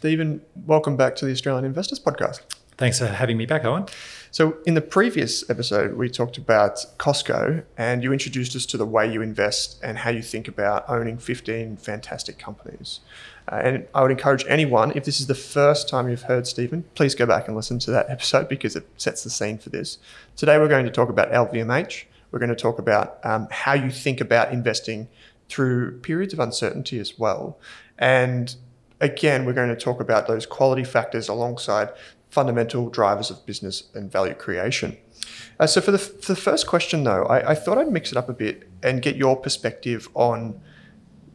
Stephen, welcome back to the Australian Investors Podcast. Thanks for having me back, Owen. So, in the previous episode, we talked about Costco, and you introduced us to the way you invest and how you think about owning 15 fantastic companies. Uh, and I would encourage anyone, if this is the first time you've heard Stephen, please go back and listen to that episode because it sets the scene for this. Today, we're going to talk about LVMH. We're going to talk about um, how you think about investing through periods of uncertainty as well. And again, we're going to talk about those quality factors alongside fundamental drivers of business and value creation. Uh, so, for the, for the first question, though, I, I, thought I'd mix it up a bit and get your perspective on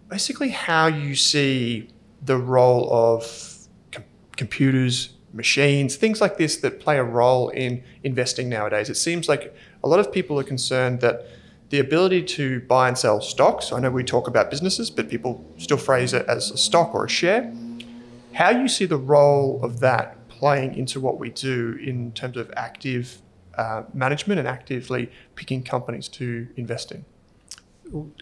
basically how you see the role of com- computers, machines, things like this that play a role in investing nowadays. It seems like a lot of people are concerned that the ability to buy and sell stocks. I know we talk about businesses, but people still phrase it as a stock or a share. How you see the role of that playing into what we do in terms of active uh, management and actively picking companies to invest in?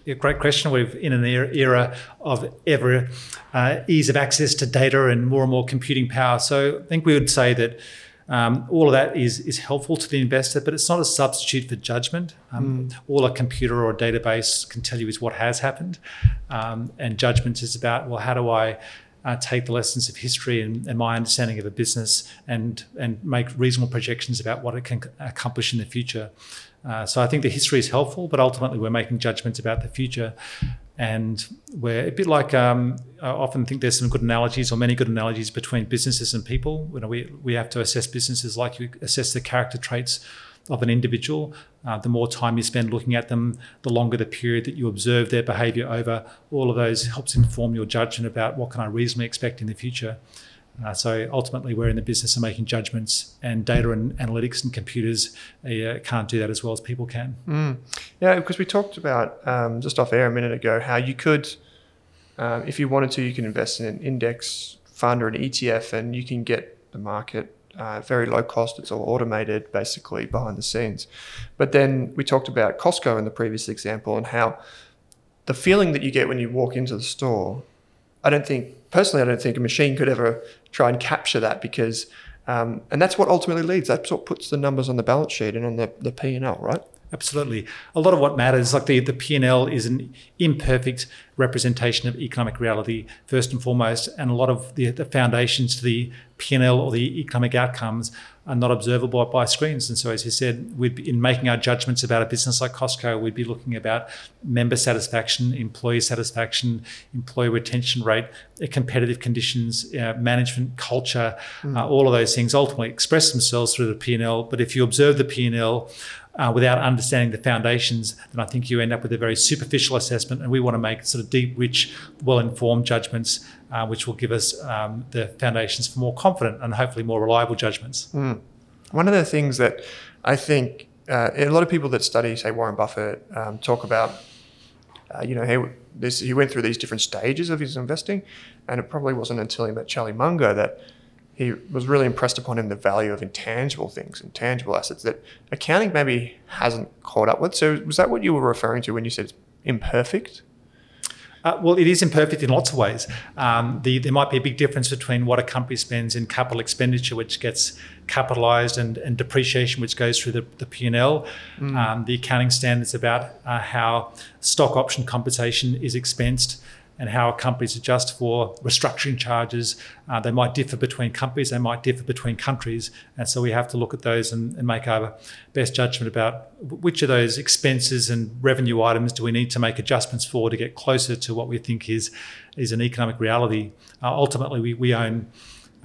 A great question. We're in an era of ever uh, ease of access to data and more and more computing power. So I think we would say that um, all of that is is helpful to the investor, but it's not a substitute for judgment. Um, mm. All a computer or a database can tell you is what has happened, um, and judgment is about well, how do I uh, take the lessons of history and, and, my understanding of a business and and make reasonable projections about what it can accomplish in the future. Uh, so I think the history is helpful, but ultimately we're making judgments about the future. And we're a bit like um, I often think there's some good analogies or many good analogies between businesses and people. You know, we we have to assess businesses like you assess the character traits of an individual. Uh, the more time you spend looking at them, the longer the period that you observe their behaviour over. All of those helps inform your judgment about what can I reasonably expect in the future. Uh, so ultimately, we're in the business of making judgments, and data and analytics and computers uh, can't do that as well as people can. Mm. Yeah, because we talked about um, just off air a minute ago how you could, um, if you wanted to, you can invest in an index fund or an ETF, and you can get the market uh, very low cost. It's all automated, basically behind the scenes. But then we talked about Costco in the previous example and how the feeling that you get when you walk into the store. I don't think personally, I don't think a machine could ever try and capture that because, um, and that's what ultimately leads. That's what puts the numbers on the balance sheet and on the, the P and L, right? Absolutely. A lot of what matters, like the, the P&L is an imperfect representation of economic reality, first and foremost, and a lot of the, the foundations to the P&L or the economic outcomes are not observable by screens. And so, as you said, we'd be, in making our judgments about a business like Costco, we'd be looking about member satisfaction, employee satisfaction, employee retention rate, uh, competitive conditions, uh, management culture, mm. uh, all of those things ultimately express themselves through the P&L. But if you observe the P&L uh, without understanding the foundations, then I think you end up with a very superficial assessment. And we want to make sort of deep, rich, well informed judgments, uh, which will give us um, the foundations for more confident and hopefully more reliable judgments. Mm. One of the things that I think uh, a lot of people that study, say, Warren Buffett, um, talk about, uh, you know, he, this, he went through these different stages of his investing. And it probably wasn't until he met Charlie Munger that he was really impressed upon him the value of intangible things, intangible assets that accounting maybe hasn't caught up with. So was that what you were referring to when you said it's imperfect? Uh, well, it is imperfect in lots of ways. Um, the, there might be a big difference between what a company spends in capital expenditure, which gets capitalised, and, and depreciation, which goes through the, the P&L. Mm. Um, the accounting standards about uh, how stock option compensation is expensed and how companies adjust for restructuring charges. Uh, they might differ between companies, they might differ between countries. And so we have to look at those and, and, make our best judgment about which of those expenses and revenue items do we need to make adjustments for to get closer to what we think is, is an economic reality. Uh, ultimately, we, we own.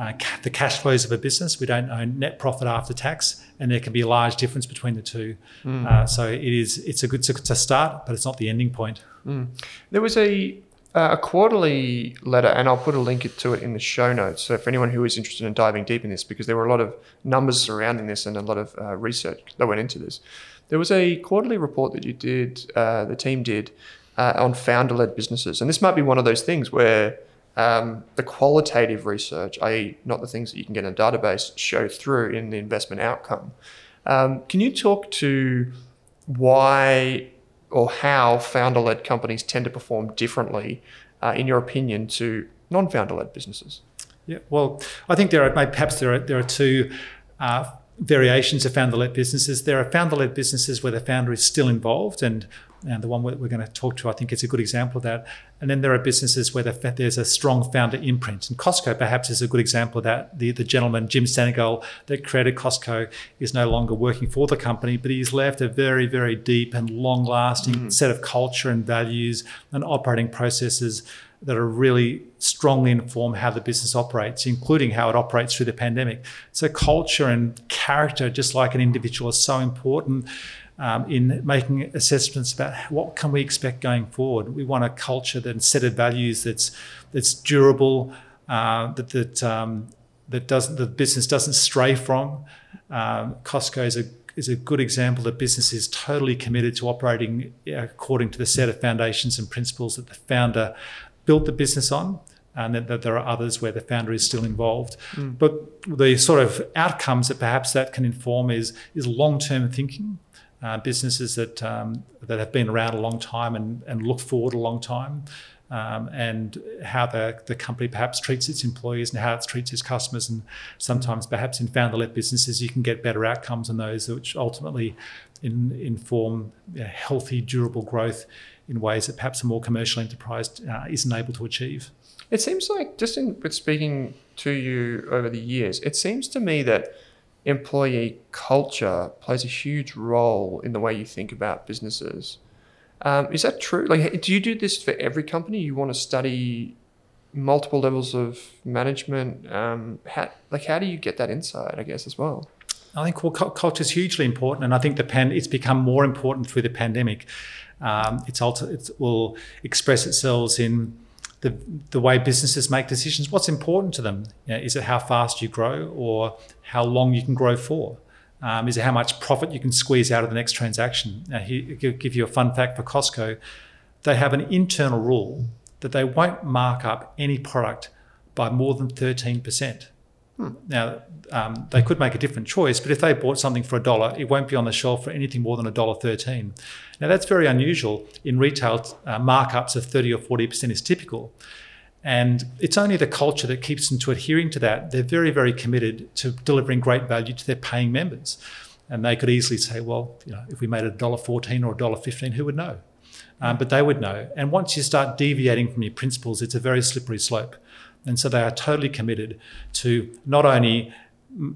Uh, the cash flows of a business. We don't own net profit after tax, and there can be a large difference between the two. Mm. Uh, so it is it's a good to start, but it's not the ending point. Mm. There was a uh, a quarterly letter, and I'll put a link to it in the show notes. So for anyone who is interested in diving deep in this, because there were a lot of numbers surrounding this and a lot of uh, research that went into this, there was a quarterly report that you did, uh, the team did, uh, on founder-led businesses, and this might be one of those things where um, the qualitative research, i.e., not the things that you can get in a database, show through in the investment outcome. Um, can you talk to why or how founder led companies tend to perform differently, uh, in your opinion, to non founder led businesses? Yeah, well, I think there are perhaps there are there are two uh, variations of founder led businesses. There are founder led businesses where the founder is still involved and and the one we're going to talk to, I think, is a good example of that. And then there are businesses where the, there's a strong founder imprint. And Costco, perhaps, is a good example of that. The, the gentleman, Jim Sinegal, that created Costco, is no longer working for the company, but he's left a very, very deep and long lasting mm. set of culture and values and operating processes that are really strongly inform how the business operates, including how it operates through the pandemic. So, culture and character, just like an individual, is so important um, in making assessments about what can we expect going forward. We want a culture that set of values that's that's durable, uh, that that um, that doesn't the business doesn't stray from. Um, Costco is a is a good example that business is totally committed to operating according to the set of foundations and principles that the founder built the business on and that, there are others where the founder is still involved. Mm. But the sort of outcomes that perhaps that can inform is is long term thinking uh, businesses that um, that have been around a long time and, and look forward a long time, um, and how the, the company perhaps treats its employees and how it treats its customers. And sometimes, perhaps in founder-led businesses, you can get better outcomes than those, which ultimately in, inform you know, healthy, durable growth in ways that perhaps a more commercial enterprise uh, isn't able to achieve. It seems like, just in with speaking to you over the years, it seems to me that employee culture plays a huge role in the way you think about businesses. Um, is that true? Like, do you do this for every company? You want to study multiple levels of management? Um, how, like, how do you get that insight? I guess as well. I think well, culture is hugely important, and I think the pan it's become more important through the pandemic. Um, it's also it will express itself in the, the way businesses make decisions. What's important to them? You know, is it how fast you grow or how long you can grow for? Um, is it how much profit you can squeeze out of the next transaction? Now, here, give you a fun fact for Costco. They have an internal rule that they won't mark up any product by more than 13%. Hmm. Now, um, they could make a different choice, but if they bought something for a dollar, it won't be on the shelf for anything more than a dollar thirteen. Now, that's very unusual. In retail, uh, markups of 30 or 40% is typical. And it's only the culture that keeps them to adhering to that. They're very, very committed to delivering great value to their paying members. And they could easily say, well, you know, if we made it $1.14 or a dollar fifteen, who would know? Um, but they would know. And once you start deviating from your principles, it's a very slippery slope. And so they are totally committed to not only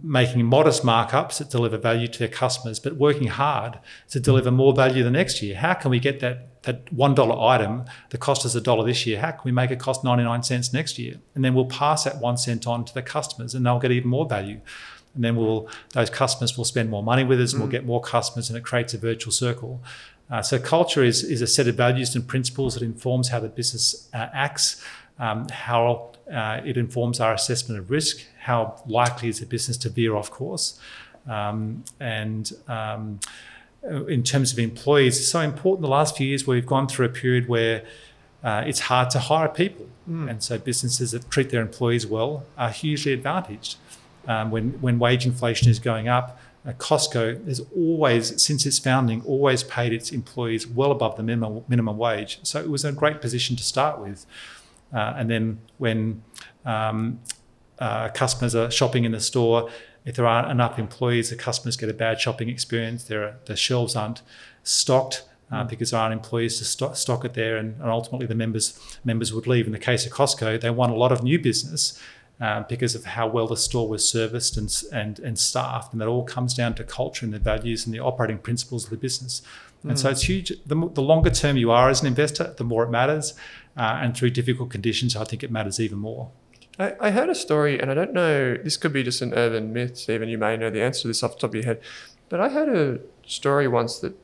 making modest markups that deliver value to their customers, but working hard to deliver more value the next year. How can we get that that one dollar item that cost us a dollar this year? How can we make it cost ninety nine cents next year? And then we'll pass that one cent on to the customers, and they'll get even more value. And then we'll those customers will spend more money with us, and mm. we'll get more customers, and it creates a virtual circle. Uh, so culture is is a set of values and principles that informs how the business uh, acts, um, how uh, it informs our assessment of risk, how likely is a business to veer off course. Um, and um, in terms of employees, it's so important the last few years we've gone through a period where uh, it's hard to hire people. Mm. And so businesses that treat their employees well are hugely advantaged. um, when when wage inflation is going up. Uh, Costco has always, since its founding, always paid its employees well above the minimum minimum wage. So it was a great position to start with. Uh, and then when um, uh, customers are shopping in the store, if there aren't enough employees, the customers get a bad shopping experience. There, the shelves aren't stocked uh, because there aren't employees to stock, stock it there, and, and, ultimately the members members would leave. In the case of Costco, they won a lot of new business uh, because of how well the store was serviced and, and and staffed, and that all comes down to culture and the values and the operating principles of the business. And mm. so it's huge. The, the, longer term you are as an investor, the more it matters, uh, and through difficult conditions, I think it matters even more. I, I heard a story, and I don't know. This could be just an urban myth, Stephen. You may know the answer to this off the top of your head, but I heard a story once that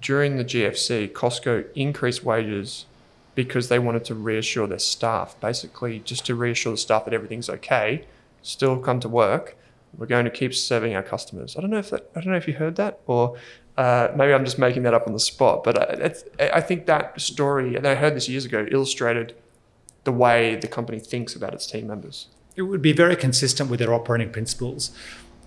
during the GFC, Costco increased wages because they wanted to reassure their staff, basically just to reassure the staff that everything's okay, still come to work. We're going to keep serving our customers. I don't know if that, I don't know if you heard that, or uh, maybe I'm just making that up on the spot. But I, I think that story, and I heard this years ago, illustrated the way the company thinks about its team members. It would be very consistent with their operating principles.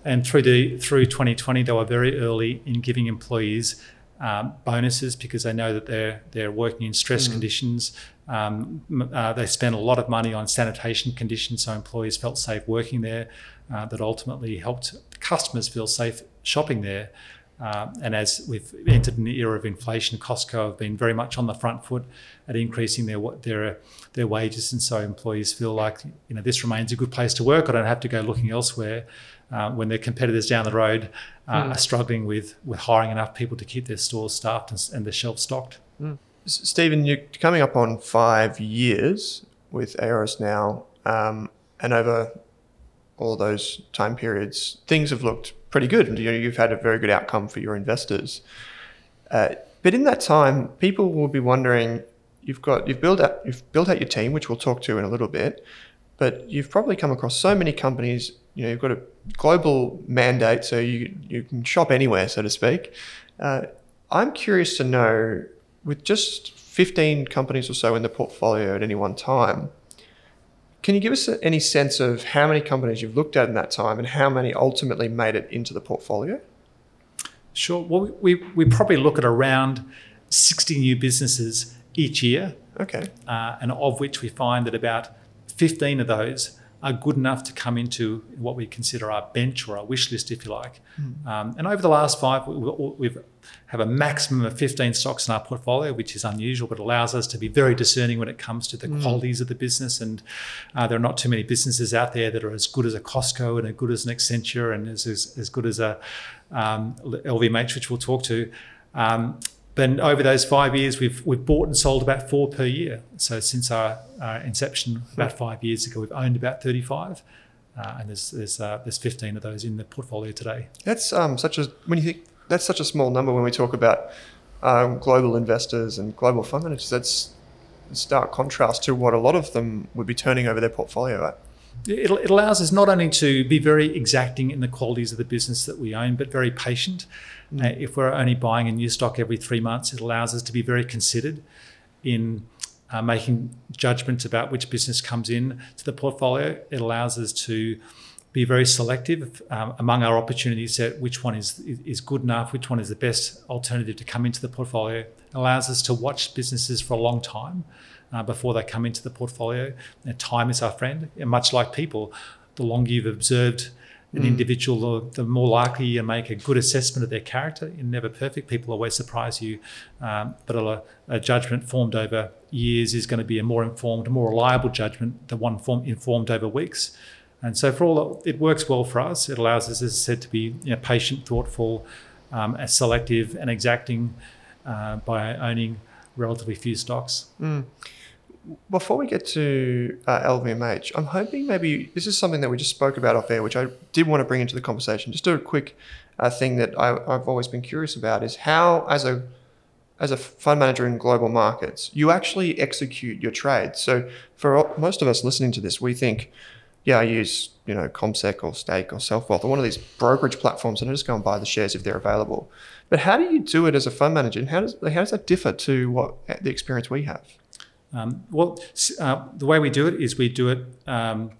And through the through 2020, they were very early in giving employees um, bonuses because they know that they're they're working in stress mm. conditions. Um, uh, they spend a lot of money on sanitation conditions, so employees felt safe working there. Uh, that ultimately helped customers feel safe shopping there. Uh, and as we've entered an era of inflation, Costco have been very much on the front foot at increasing their their their wages, and so employees feel like you know this remains a good place to work. I don't have to go looking elsewhere uh, when their competitors down the road uh, mm. are struggling with with hiring enough people to keep their stores staffed and, and the shelves stocked. Mm. Stephen, you're coming up on five years with Aoris now, um, and over all those time periods, things have looked pretty good. You know, you've had a very good outcome for your investors. Uh, but in that time, people will be wondering, you've got you've built out you've built out your team, which we'll talk to in a little bit, but you've probably come across so many companies. You know, you've got a global mandate, so you you can shop anywhere, so to speak. Uh, I'm curious to know, with just 15 companies or so in the portfolio at any one time, can you give us any sense of how many companies you've looked at in that time and how many ultimately made it into the portfolio? Sure. Well, we, we probably look at around 60 new businesses each year. Okay. Uh, and of which we find that about 15 of those are good enough to come into what we consider our bench or our wish list, if you like. Mm. Um, and over the last five, we've have a maximum of 15 stocks in our portfolio, which is unusual, but allows us to be very discerning when it comes to the mm. qualities of the business. And uh, there are not too many businesses out there that are as good as a Costco and as good as an Accenture and as, as, as good as a um, LVMH, which we'll talk to. Um, but over those five years, we've we've bought and sold about four per year. So since our, our inception about five years ago, we've owned about 35. Uh, and there's there's uh, there's 15 of those in the portfolio today. That's um, such a when you think that's such a small number when we talk about um, global investors and global fund managers. That's stark contrast to what a lot of them would be turning over their portfolio at. It, it allows us not only to be very exacting in the qualities of the business that we own, but very patient. Mm. Uh, if we're only buying a new stock every three months, it allows us to be very considered in uh, making judgments about which business comes in to the portfolio. It allows us to be very selective um, among our opportunity set, which one is, is good enough, which one is the best alternative to come into the portfolio. It allows us to watch businesses for a long time uh, before they come into the portfolio. And time is our friend. And much like people, the longer you've observed an mm. individual, the, more likely you make a good assessment of their character. You're never perfect. People always surprise you. Um, but a, a, judgment formed over years is going to be a more informed, more reliable judgment than one form, informed over weeks. And so, for all it works well for us. It allows us, as I said, to be you know, patient, thoughtful, um, selective, and exacting uh, by owning relatively few stocks. Mm. Before we get to uh, LVMH, I'm hoping maybe this is something that we just spoke about off air, which I did want to bring into the conversation. Just a quick uh, thing that I, I've always been curious about is how, as a as a fund manager in global markets, you actually execute your trades. So for most of us listening to this, we think yeah, I use you know CommSec or Stake or SelfWealth or one of these brokerage platforms, and I just go and buy the shares if they're available. But how do you do it as a fund manager, and how does how does that differ to what the experience we have? Um, well, uh, the way we do it is we do it um,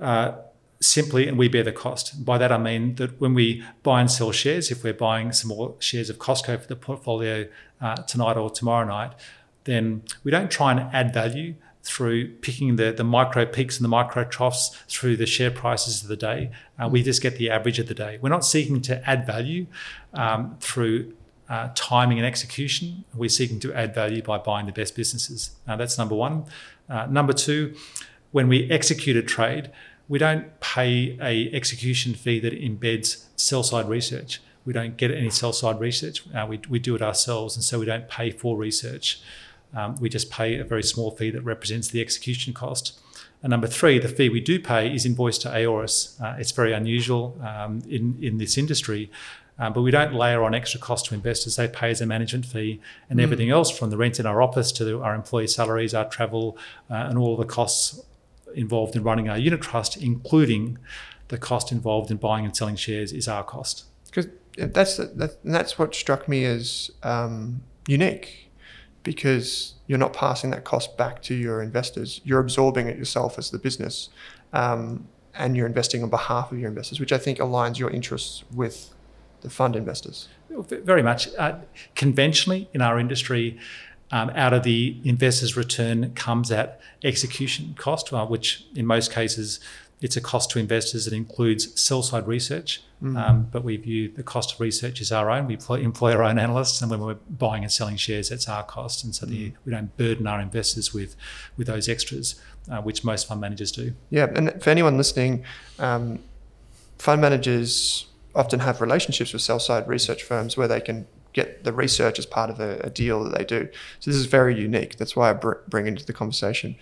uh, simply, and we bear the cost. By that I mean that when we buy and sell shares, if we're buying some more shares of Costco for the portfolio uh, tonight or tomorrow night, then we don't try and add value through picking the, the micro peaks and the micro troughs through the share prices of the day. Uh, we just get the average of the day. We're not seeking to add value um, through uh, timing and execution. We're seeking to add value by buying the best businesses. That's number one. Uh, number two, when we execute a trade, we don't pay a execution fee that embeds sell side research. We don't get any sell side research. Uh, we, we do it ourselves, and so we don't pay for research. Um, we just pay a very small fee that represents the execution cost. And number three, the fee we do pay is invoiced to Aoris. Uh, it's very unusual um, in, in this industry, um, but we don't layer on extra cost to investors. They pay as a management fee, and mm. everything else from the rent in our office to the, our employee salaries, our travel, uh, and all the costs involved in running our unit trust, including the cost involved in buying and selling shares, is our cost. Because that's that, that's what struck me as um, unique because you're not passing that cost back to your investors. You're absorbing it yourself as the business, um, and you're investing on behalf of your investors, which I think aligns your interests with the fund investors. Very much. Uh, conventionally, in our industry, um, out of the investor's return comes at execution cost, uh, which in most cases it's a cost to investors that includes sell side research, mm. um, but we view the cost of research as our own. We employ our own analysts, and when we're buying and selling shares, that's our cost. And so mm. the, we don't burden our investors with, with those extras, uh, which most fund managers do. Yeah, and for anyone listening, um, fund managers often have relationships with sell side research firms where they can get the research as part of a, a, deal that they do. So this is very unique. That's why I br- bring into the conversation.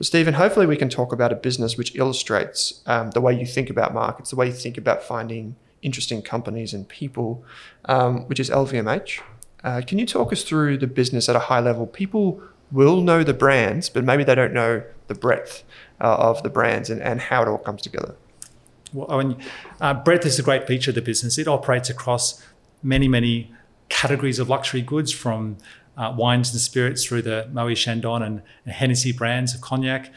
Stephen, hopefully we can talk about a business which illustrates um, the way you think about markets, the way you think about finding interesting companies and people, um, which is LVMH. Uh, can you talk us through the business at a high level? People will know the brands, but maybe they don't know the breadth uh, of the brands and, and how it all comes together. Well, I mean, uh, breadth is a great feature of the business. It operates across many, many categories of luxury goods from uh, wines and spirits through the Moët Chandon and, and Hennessy brands of cognac,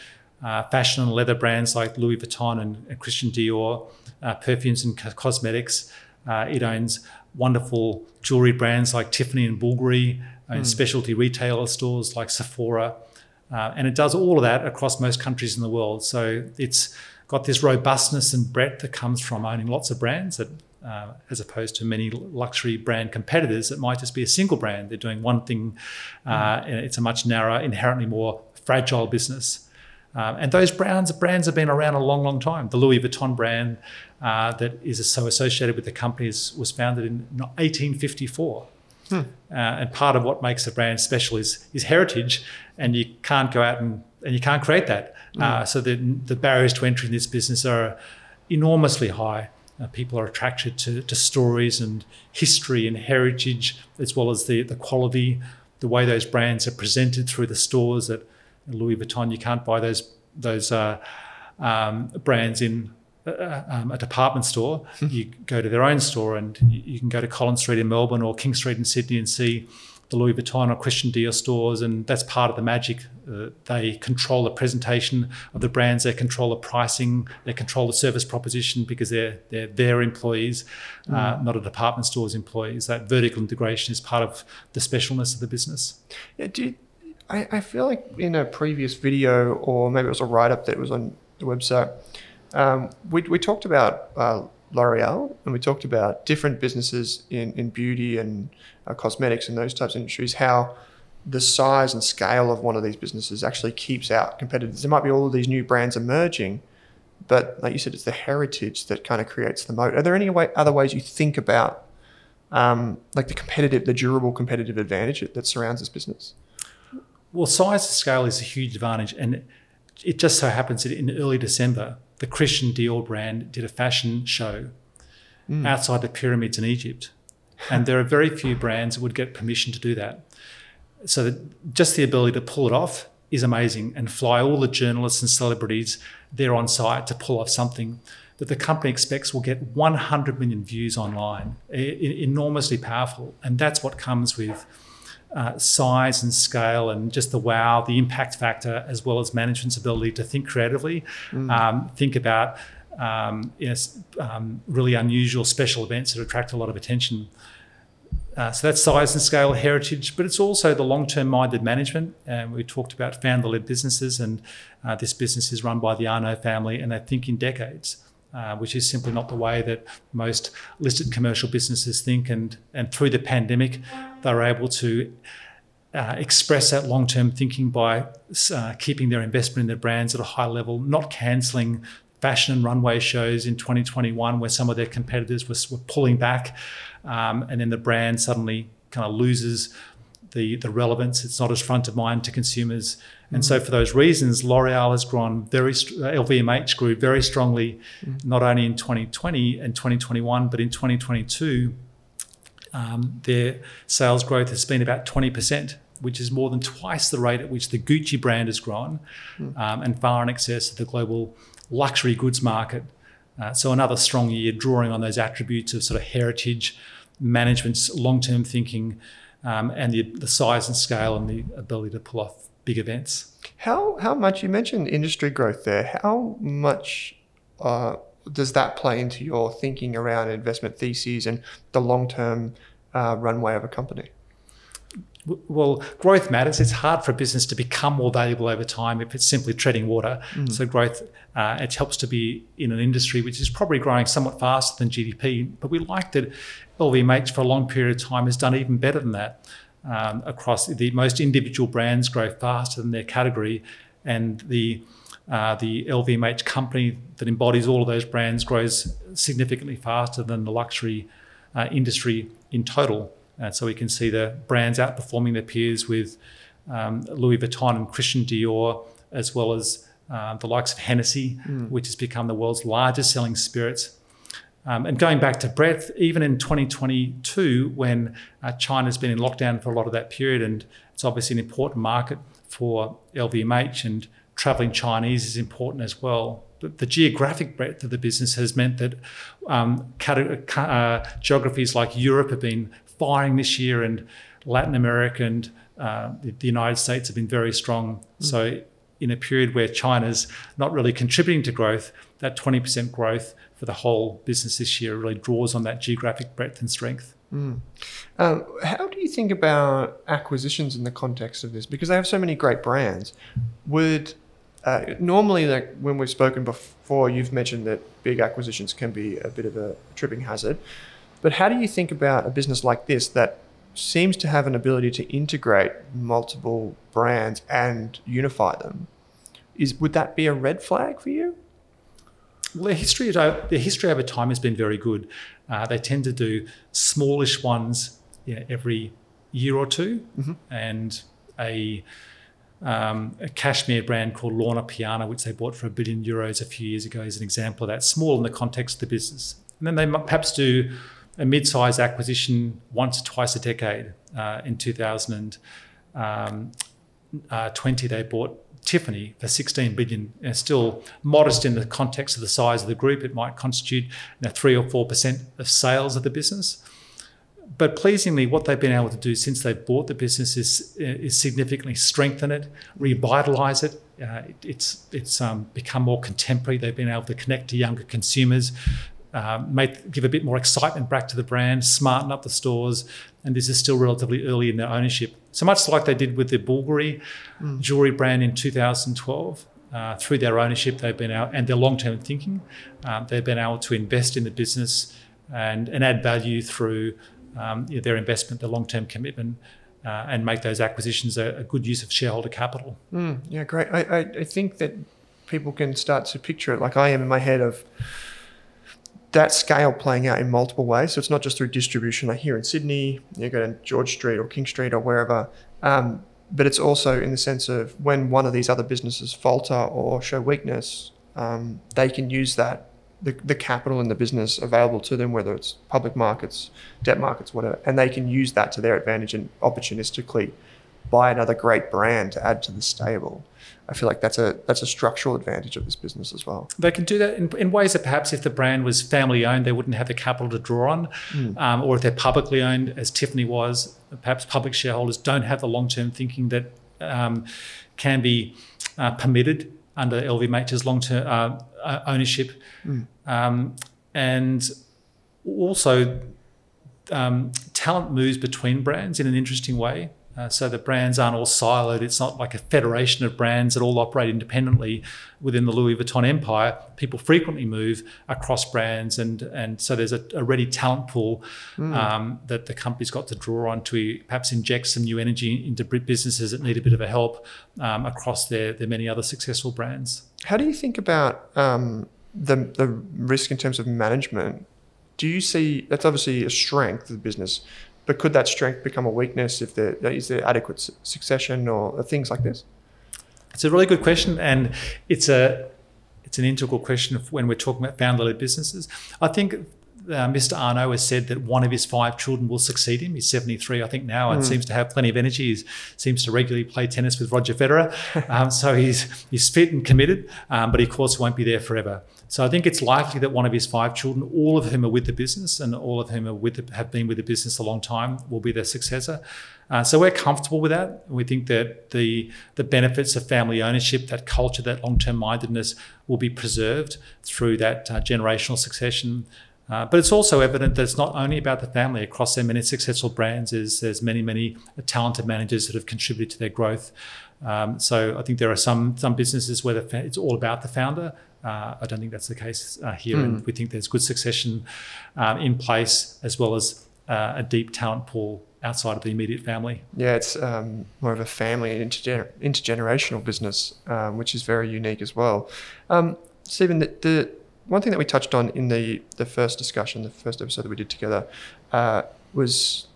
uh, fashion and leather brands like Louis Vuitton and, and Christian Dior, uh, perfumes and co- cosmetics. Uh, it owns wonderful jewelry brands like Tiffany and Bulgari, and mm. specialty retailer stores like Sephora. Uh, and it does all of that across most countries in the world. So it's got this robustness and breadth that comes from owning lots of brands that uh, as opposed to many luxury brand competitors that might just be a single brand. They're doing one thing, uh, and it's a much narrower, inherently more fragile business. Um, and those brands, brands have been around a long, long time. The Louis Vuitton brand uh, that is so associated with the company is, was founded in 1854. Hmm. Uh, and part of what makes a brand special is, is heritage, and you can't go out and, and you can't create that. Mm. so the, the barriers to entry in this business are enormously high. Uh, people are attracted to, to stories and history and heritage, as well as the, the quality, the way those brands are presented through the stores. At Louis Vuitton, you can't buy those those uh, um, brands in uh, uh um, a department store. Hmm. you go to their own store, and you, you can go to Collins Street in Melbourne or King Street in Sydney and see the Louis Vuitton or Christian Dior stores, and that's part of the magic. Uh, they control the presentation of the brands, they control the pricing, they control the service proposition because they're they're their employees, uh, mm. uh, not a department store's employees. That vertical integration is part of the specialness of the business. Yeah, do you, I, I feel like in a previous video, or maybe it was a write up that was on the website, um, we we talked about. Uh, L'Oreal, and we talked about different businesses in, in beauty and uh, cosmetics and those types of industries, how the size and scale of one of these businesses actually keeps out competitors. There might be all of these new brands emerging, but like you said, it's the heritage that kind of creates the moat. Are there any way, other ways you think about um, like the competitive, the durable competitive advantage that, that surrounds this business? Well, size and scale is a huge advantage, and it just so happens that in early December, the Christian Dior brand did a fashion show mm. outside the pyramids in Egypt. And there are very few brands that would get permission to do that. So that just the ability to pull it off is amazing and fly all the journalists and celebrities there on site to pull off something that the company expects will get 100 million views online. enormously powerful. And that's what comes with uh, size and scale and just the wow, the impact factor, as well as management's ability to think creatively, mm. um, think about um, yes, um, really unusual special events that attract a lot of attention. Uh, so that's size and scale heritage, but it's also the long-term minded management. And we talked about founder-led businesses, and uh, this business is run by the Arnault family, and they think in decades. Uh, which is simply not the way that most listed commercial businesses think. And, and through the pandemic, they were able to uh, express that long term thinking by uh, keeping their investment in their brands at a high level, not cancelling fashion and runway shows in 2021 where some of their competitors were, were pulling back. Um, and then the brand suddenly kind of loses the, the relevance. It's not as front of mind to consumers. And mm. so, for those reasons, L'Oreal has grown very, LVMH grew very strongly, mm. not only in 2020 and 2021, but in 2022. Um, their sales growth has been about 20%, which is more than twice the rate at which the Gucci brand has grown mm. um, and far in excess of the global luxury goods market. Uh, so, another strong year drawing on those attributes of sort of heritage, management's long term thinking, um, and the, the size and scale and the ability to pull off big events. How how much you mentioned industry growth there? How much uh, does that play into your thinking around investment theses and the long term uh, runway of a company? Well, growth matters. It's hard for a business to become more valuable over time if it's simply treading water. Mm. So growth, uh, it helps to be in an industry which is probably growing somewhat faster than GDP. But we like that LVMH for a long period of time has done even better than that. Um, across the most individual brands grow faster than their category, and the uh, the LVMH company that embodies all of those brands grows significantly faster than the luxury uh, industry in total. And so we can see the brands outperforming their peers with um, Louis Vuitton and Christian Dior, as well as uh, the likes of Hennessy, mm. which has become the world's largest selling spirits. Um, and going back to breadth, even in 2022, when uh, China's been in lockdown for a lot of that period, and it's obviously an important market for LVMH, and traveling Chinese is important as well. But the geographic breadth of the business has meant that um, uh, geographies like Europe have been firing this year, and Latin America and uh, the, the, United States have been very strong. Mm. So, in a period where China's not really contributing to growth, that 20% growth for the whole business this year really draws on that geographic breadth and strength. Mm. Um, how do you think about acquisitions in the context of this? Because they have so many great brands. Would uh, normally, like when we've spoken before, you've mentioned that big acquisitions can be a bit of a tripping hazard. But how do you think about a business like this that seems to have an ability to integrate multiple brands and unify them? Is would that be a red flag for you? Well, the history the history over time has been very good. Uh, they tend to do smallish ones you know, every year or 2 mm-hmm. and a um, a cashmere brand called Loro Piana, which they bought for a billion euros a few years ago, is an example of that. Small in the context of the business, and then they perhaps do a mid-sized acquisition once or twice a decade. Uh, in 2020, um, uh, they bought Tiffany for 16 billion. And still modest in the context of the size of the group. It might constitute you know, three or four percent of sales of the business. But pleasingly, what they've been able to do since they've bought the business is, is significantly strengthen it, revitalise it. Uh, it it's it's um, become more contemporary. They've been able to connect to younger consumers, um, make, give a bit more excitement back to the brand, smarten up the stores, and this is still relatively early in their ownership. So much like they did with the Bulgari mm. jewelry brand in 2012. Uh, through their ownership, they've been out and their long-term thinking, um, they've been able to invest in the business and, and add value through um, you know, their investment, their long-term commitment, uh, and make those acquisitions a, a, good use of shareholder capital. Mm, yeah, great. I, I, I think that people can start to picture it like I am in my head of that scale playing out in multiple ways. So it's not just through distribution, like here in Sydney, you go to George Street or King Street or wherever. Um, but it's also in the sense of when one of these other businesses falter or show weakness, um, they can use that the, the capital in the business available to them, whether it's public markets, debt markets, whatever, and they can use that to their advantage and opportunistically buy another great brand to add to the stable. I feel like that's a that's a structural advantage of this business as well. They can do that in, in ways that perhaps if the brand was family owned, they wouldn't have the capital to draw on, mm. um, or if they're publicly owned, as Tiffany was, perhaps public shareholders don't have the long term thinking that um, can be uh, permitted under LVMH's long-term uh, uh, ownership, um, and also um, talent moves between brands in an interesting way. Uh, so the brands aren't all siloed. It's not like a federation of brands that all operate independently within the Louis Vuitton empire. People frequently move across brands, and and so there's a, a ready talent pool um, that the company's got to draw on to perhaps inject some new energy into businesses that need a bit of a help um, across their their many other successful brands. How do you think about um, the the risk in terms of management? Do you see that's obviously a strength of the business, but could that strength become a weakness if there is there adequate su- succession or things like this? It's a really good question, and it's a it's an integral question when we're talking about founder-led businesses. I think uh, Mr. Arnault has said that one of his five children will succeed him. He's 73, I think, now, and seems to have plenty of energy. He seems to regularly play tennis with Roger Federer. Um, so he's, he's fit and committed, um, but he, of course, won't be there forever. So I think it's likely that one of his five children, all of whom are with the business and all of whom are with the, have been with the business a long time, will be their successor. Uh, so we're comfortable with that. We think that the the benefits of family ownership, that culture, that long term mindedness, will be preserved through that uh, generational succession. Uh, but it's also evident that it's not only about the family. Across their many successful brands, is there's many many talented managers that have contributed to their growth. Um, so I think there are some some businesses where the it's all about the founder. Uh, I don't think that's the case uh, here, and we think there's good succession um, in place as well as uh, a deep talent pool outside of the immediate family. Yeah, it's um, more of a family and intergener- intergenerational business, um, which is very unique as well. Um, Stephen, the, the one thing that we touched on in the, the first discussion, the first episode that we did together, uh, was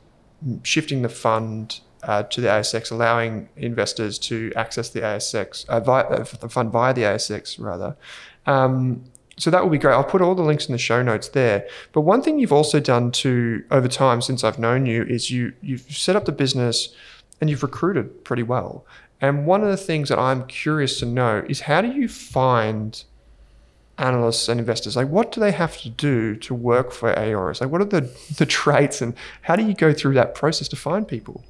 shifting the fund uh, to the ASX, allowing investors to access the ASX, uh, via, uh, the fund via the ASX rather. Um, so that will be great. I'll put all the links in the show notes there. But one thing you've also done to over time since I've known you is you you've set up the business and you've recruited pretty well. And one of the things that I'm curious to know is how do you find analysts and investors? Like what do they have to do to work for Aoris? Like what are the, the traits and how do you go through that process to find people?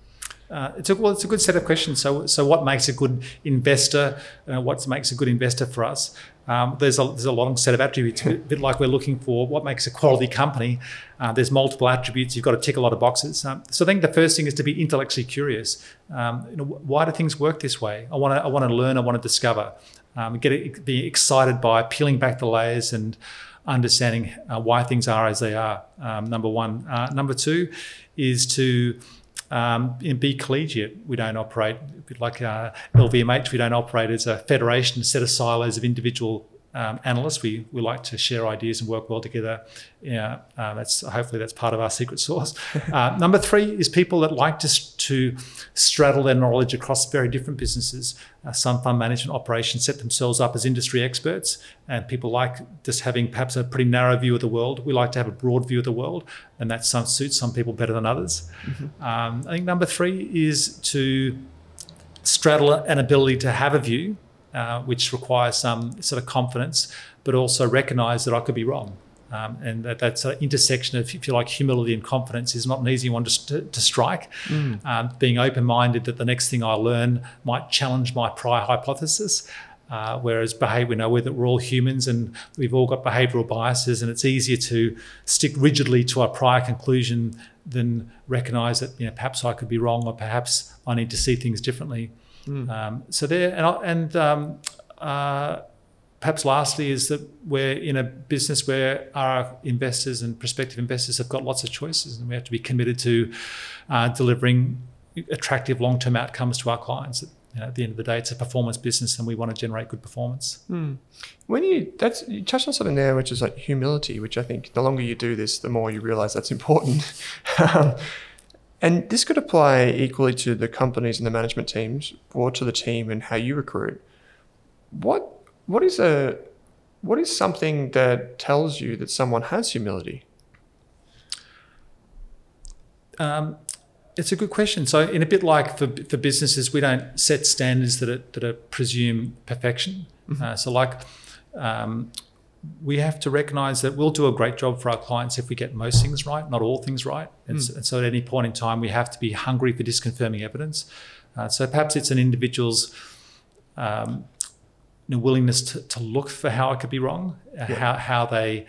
Uh, it's a well, it's a good set of questions. So, so what makes a good investor? Uh, what makes a good investor for us? Um, there's a there's a long set of attributes, a bit like we're looking for what makes a quality company. Uh, there's multiple attributes. You've got to tick a lot of boxes. Um, so I think the first thing is to be intellectually curious. Um, you know, why do things work this way? I want to I want to learn. I want to discover. Um, get be excited by peeling back the layers and understanding uh, why things are as they are. Um, number one. Uh, number two is to um, be collegiate. We don't operate like uh, LVMH. We don't operate as a federation, a set of silos of individual um, analysts. We, we like to share ideas and work well together. Yeah, uh, that's hopefully that's part of our secret sauce. Uh, number three is people that like to, to straddle their knowledge across very different businesses. Uh, some fund management operations set themselves up as industry experts, and people like just having perhaps a pretty narrow view of the world. We like to have a broad view of the world, and that some, suits some people better than others. Um, I think number three is to straddle an ability to have a view uh, which requires some sort of confidence, but also recognise that I could be wrong. Um, and that, that sort of intersection of, if you like, humility and confidence is not an easy one to, to strike. Mm. Um, being open minded that the next thing I learn might challenge my prior hypothesis. Uh, whereas behavior, we know that we're all humans and we've all got behavioral biases, and it's easier to stick rigidly to a prior conclusion than recognize that you know perhaps I could be wrong or perhaps I need to see things differently. Mm. Um, so there, and, and um, uh, perhaps lastly is that we're in a business where our investors and prospective investors have got lots of choices, and we have to be committed to uh, delivering attractive long-term outcomes to our clients. You know, at the end of the day, it's a performance business, and we want to generate good performance. Mm. When you that's you touched on something there, which is like humility, which I think the longer you do this, the more you realize that's important. And this could apply equally to the companies and the management teams, or to the team and how you recruit. What what is a what is something that tells you that someone has humility? Um, it's a good question. So, in a bit like for, for businesses, we don't set standards that are, that are presume perfection. Mm-hmm. Uh, so, like um, we have to recognize that we'll do a great job for our clients if we get most things right, not all things right. And, mm. and so at any point in time, we have to be hungry for disconfirming evidence. Uh, so perhaps it's an individual's um, willingness to, to look for how it could be wrong, uh, how, how they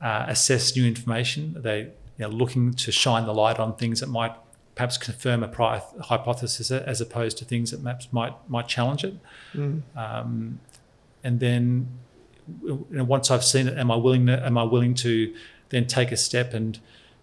uh, assess new information. They you know, looking to shine the light on things that might perhaps confirm a prior hypothesis as opposed to things that perhaps might might challenge it. Mm. Um, and then you know, once I've seen it, am I willing to, am I willing to then take a step and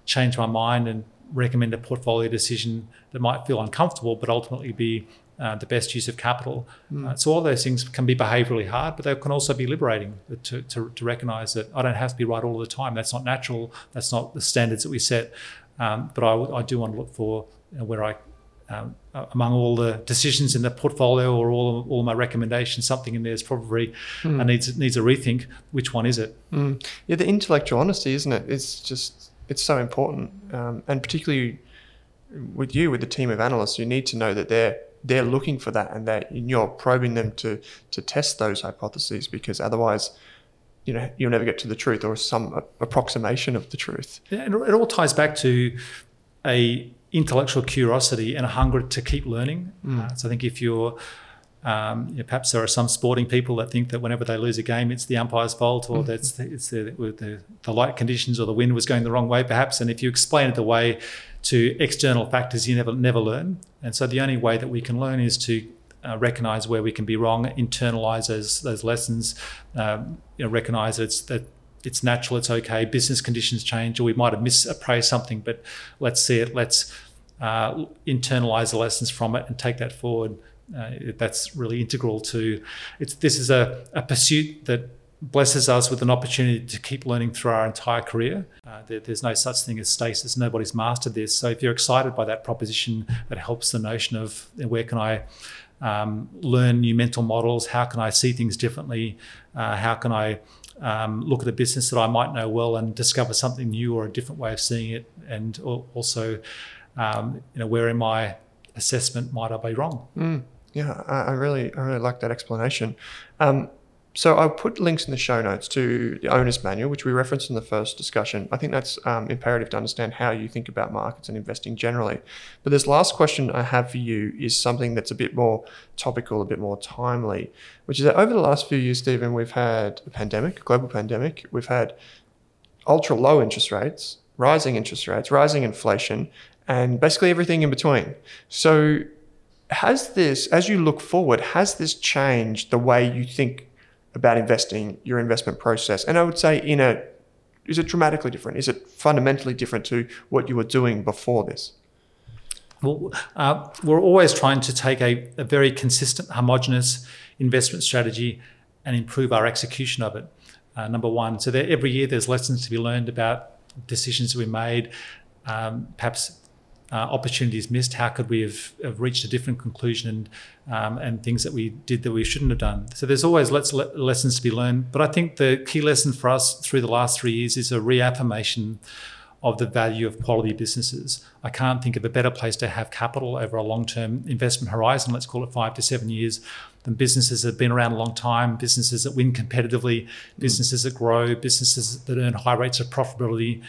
change my mind and recommend a portfolio decision that might feel uncomfortable, but ultimately be uh, the best use of capital. Mm. Uh, so all those things can be behaviorally hard, but they can also be liberating to, to, to, recognize that I don't have to be right all the time. That's not natural. That's not the standards that we set. Um, but I, I, do want to look for you know, where I, um, among all the decisions in the portfolio or all, all my recommendations, something in there is probably mm. needs needs a rethink. Which one is it? Mm. Yeah, the intellectual honesty, isn't it? It's just it's so important, um, and particularly with you, with the team of analysts, you need to know that they're they're looking for that, and that you're probing them to to test those hypotheses because otherwise you know you'll never get to the truth or some approximation of the truth. Yeah, and it all ties back to a intellectual curiosity and a hunger to keep learning. Mm. Uh, so I think if you're um, you know, perhaps there are some sporting people that think that whenever they lose a game, it's the umpire's fault, or mm. that's the, it's the, the, the light conditions or the wind was going the wrong way, perhaps. And if you explain it away to external factors, you never never learn. And so the only way that we can learn is to uh, recognize where we can be wrong, internalize those those lessons, um, you know, recognize it's that it's natural, it's okay. Business conditions change, or we might have misappraised something, but let's see it. Let's uh, internalize the lessons from it and take that forward. Uh, that's really integral to it's. This is a, a pursuit that blesses us with an opportunity to keep learning through our entire career. Uh, there, there's no such thing as stasis. Nobody's mastered this. So if you're excited by that proposition, that helps the notion of where can I um, learn new mental models? How can I see things differently? Uh, how can I um, look at a business that I might know well and discover something new or a different way of seeing it? And also, um, you know, where in my assessment might I be wrong? Mm, yeah, I, really, I really like that explanation. Um, so I'll put links in the show notes to the owner's manual, which we referenced in the first discussion. I think that's um, imperative to understand how you think about markets and investing generally. But this last question I have for you is something that's a bit more topical, a bit more timely, which is that over the last few years, Stephen, we've had a pandemic, a global pandemic. We've had ultra low interest rates, rising interest rates, rising inflation, and basically everything in between. So has this, as you look forward, has this changed the way you think about investing, your investment process. And I would say in a is it dramatically different? Is it fundamentally different to what you were doing before this? Well, uh, we're always trying to take a, a, very consistent, homogenous investment strategy and improve our execution of it. Uh, number one, so every year there's lessons to be learned about decisions we made, um, perhaps uh, opportunities missed? How could we have, have reached a different conclusion and, um, and things that we did that we shouldn't have done? So there's always le- lessons to be learned. But I think the key lesson for us through the last three years is a reaffirmation of the value of quality businesses. I can't think of a better place to have capital over a long term investment horizon, let's call it five to seven years, than businesses that have been around a long time, businesses that win competitively, businesses that grow, businesses that earn high rates of profitability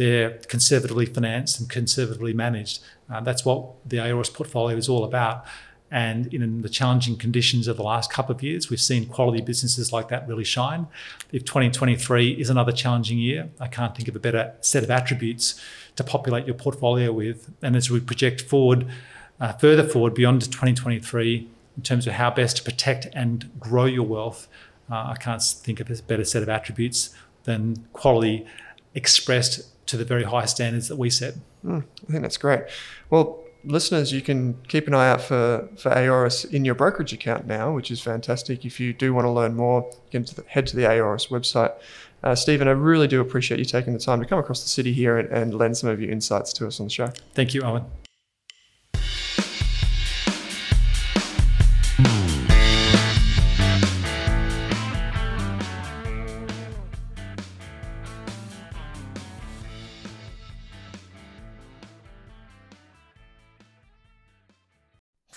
they're conservatively financed and conservatively managed. Uh, that's what the Aoris portfolio is all about. And in the challenging conditions of the last couple of years, we've seen quality businesses like that really shine. If 2023 is another challenging year, I can't think of a better set of attributes to populate your portfolio with. And as we project forward, uh, further forward beyond 2023, in terms of how best to protect and grow your wealth, uh, I can't think of a better set of attributes than quality expressed to the very high standards that we set. Mm, I think that's great. Well, listeners, you can keep an eye out for, for Aoris in your brokerage account now, which is fantastic. If you do want to learn more, you can head to the Aoris website. Uh, Stephen, I really do appreciate you taking the time to come across the city here and, and lend some of your insights to us on the show. Thank you, Owen.